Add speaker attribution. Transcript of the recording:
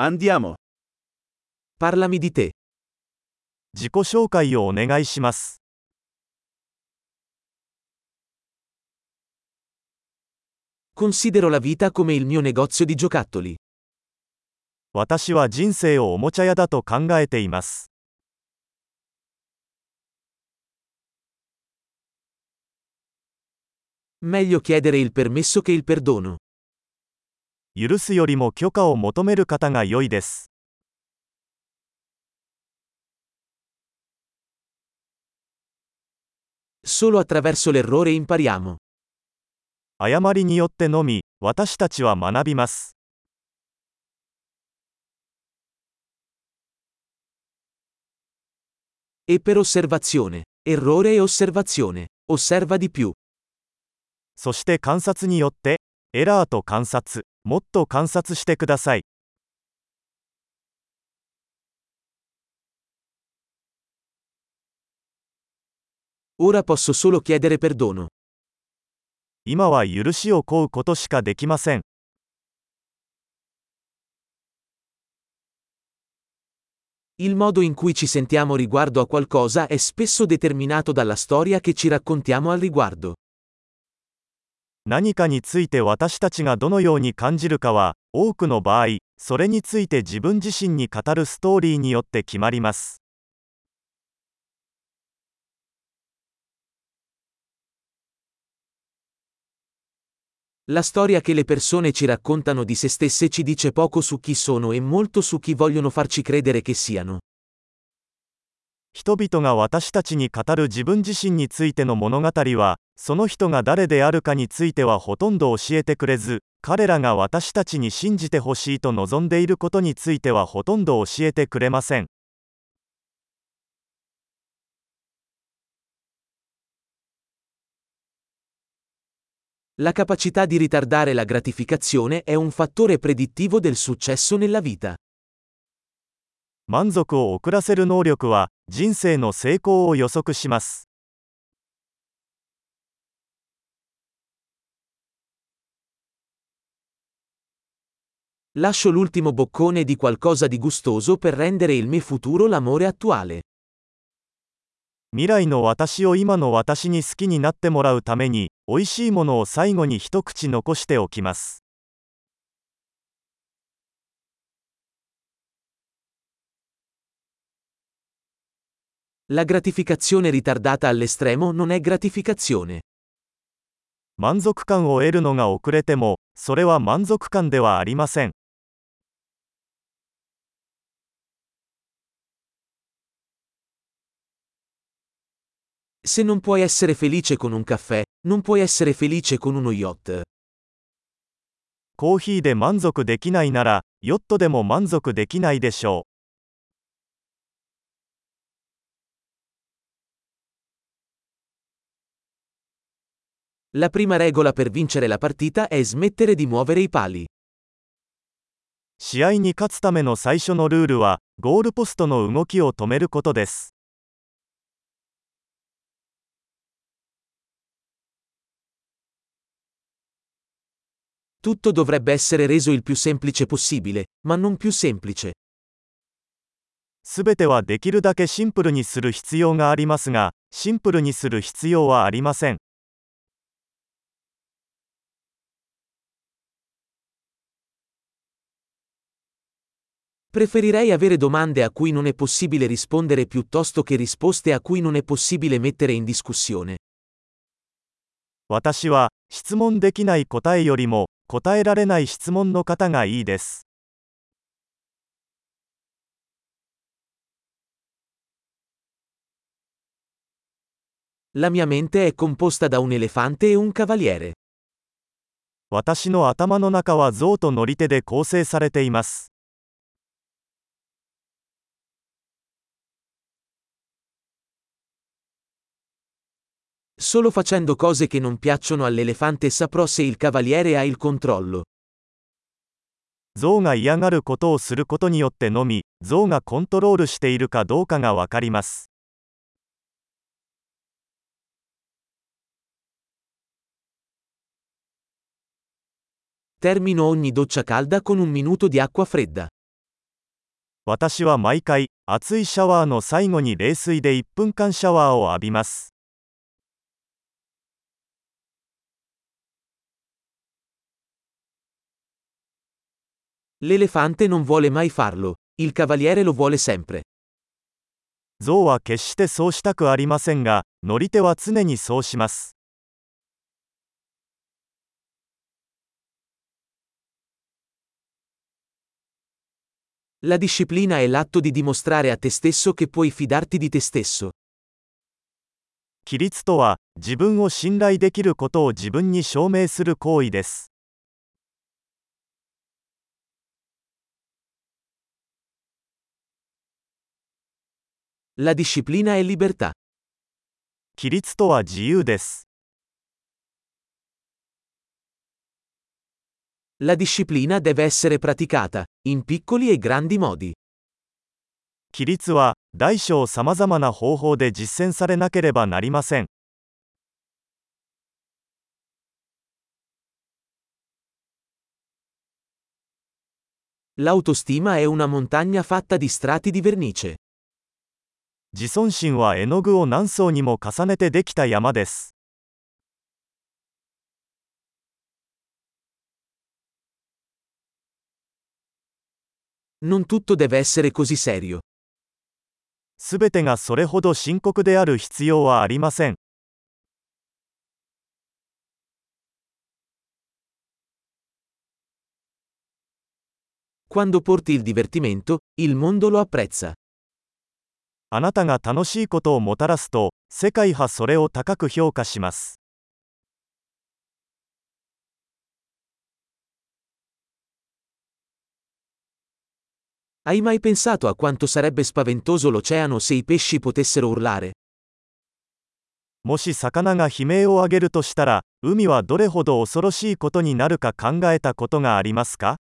Speaker 1: Andiamo.
Speaker 2: Parlami di te.
Speaker 3: 自己紹介をお願いします。
Speaker 2: Considero la vita come il mio negozio di giocattoli.
Speaker 3: 私は人生をおもちゃ屋だと考えています。
Speaker 2: Meglio chiedere il permesso che il perdono.
Speaker 3: 許すよりも許可を求める方が良いです。
Speaker 2: Solo attraverso l'errore impariamo.
Speaker 3: 誤りによってのみ、私たちは学びます。
Speaker 2: E per osservazione. Errore e osservazione. Osserva di più.
Speaker 3: そして観察によって、エラーと観察、もっと観察してください。
Speaker 2: Ora posso solo chiedere perdono.
Speaker 3: 今は許しを請うことしかできません。
Speaker 2: Il modo in cui ci sentiamo riguardo a qualcosa è spesso determinato dalla storia che ci raccontiamo al riguardo.
Speaker 3: 何かについて私たちがどのように感じるかは、多くの場合、それについて自分自身に語るストーリーによって決まります。
Speaker 2: La storia che le persone ci raccontano di se stesse ci dice poco su chi sono e molto su chi vogliono farci credere che siano.
Speaker 3: 人々が私たちに語る自分自身についての物語は、その人が誰であるかについてはほとんど教えてくれず、彼らが私たちに信じてほしいと望んでいることについてはほとんど教えてくれません。
Speaker 2: La capacità di ritardare la gratificazione è un fattore predittivo del successo nella vita.
Speaker 3: 満足を遅らせる能力は、人生の成功を予測します。
Speaker 2: Lascio l'ultimo boccone di qualcosa di gustoso per rendere il mio futuro l'amore attuale.
Speaker 3: 未来の私を今の私に好きになってもらうために、美味しいものを最後に一口残しておきます。
Speaker 2: La gratificazione ritardata all'estremo non è gratificazione.
Speaker 3: 満足感を得るのが遅れても、それは満足感ではありません。
Speaker 2: Se non puoi essere felice con un caffè, non puoi essere felice con uno yacht.
Speaker 3: コーヒーで満足できないなら、ヨットでも満足できないでしょう。
Speaker 2: La prima regola per vincere la partita è smettere di muovere i pali.
Speaker 3: 試合に勝つための最初のルールは、ゴールポストの動きを止めることです。
Speaker 2: Tutto dovrebbe essere reso il più semplice possibile, ma non più semplice.
Speaker 3: すべてはできるだけシンプルにする必要がありますが、シンプルにする必要はありません。
Speaker 2: Preferirei avere domande a cui non è possibile rispondere piuttosto che risposte a cui non è possibile mettere in discussione.
Speaker 3: 私は、質問できない答えよりも、 答えられない質問の方がいいです。
Speaker 2: La mia mente è composta da un elefante e un cavaliere.
Speaker 3: 私の頭の中は象と乗り手で構成されています。
Speaker 2: Solo facendo cose che non piacciono all'elefante saprò se il cavaliere ha il controllo.
Speaker 3: 象が嫌がることをすることによってのみ、象がコントロールしているかどうかがわかります。私は毎回、熱いシャワーの最後に冷水で1分間シャワーを浴びます。
Speaker 2: L'elefante non vuole mai farlo, il cavaliere lo vuole sempre.
Speaker 3: 象は決してそうしたくありませんが、乗り手は常にそうします。
Speaker 2: La disciplina è l'atto di dimostrare a te stesso che puoi fidarti di te stesso.
Speaker 3: 規律とは、自分を信頼できることを自分に証明する行為です。
Speaker 2: La disciplina è libertà.
Speaker 3: 規律とは自由です。
Speaker 2: La disciplina deve essere praticata, in piccoli e grandi modi.
Speaker 3: 規律は、大小さまざまな方法で実践されなければなりません。
Speaker 2: L'autostima è una montagna fatta di strati di vernice.
Speaker 3: 自尊心は絵の具を何層にも重ねてできた山です。
Speaker 2: Non tutto deve essere così serio.
Speaker 3: すべてがそれほど深刻である必要はありません。
Speaker 2: Quando porti il divertimento, il mondo lo apprezza.
Speaker 3: あなたが楽しいことをもたらすと、世界はそれを高く評価します。
Speaker 2: Hai mai pensato a quanto sarebbe spaventoso l'oceano se i pesci potessero urlare?
Speaker 3: もし魚が悲鳴を上げるとしたら、海はどれほど恐ろしいことになるか考えたことがありますか？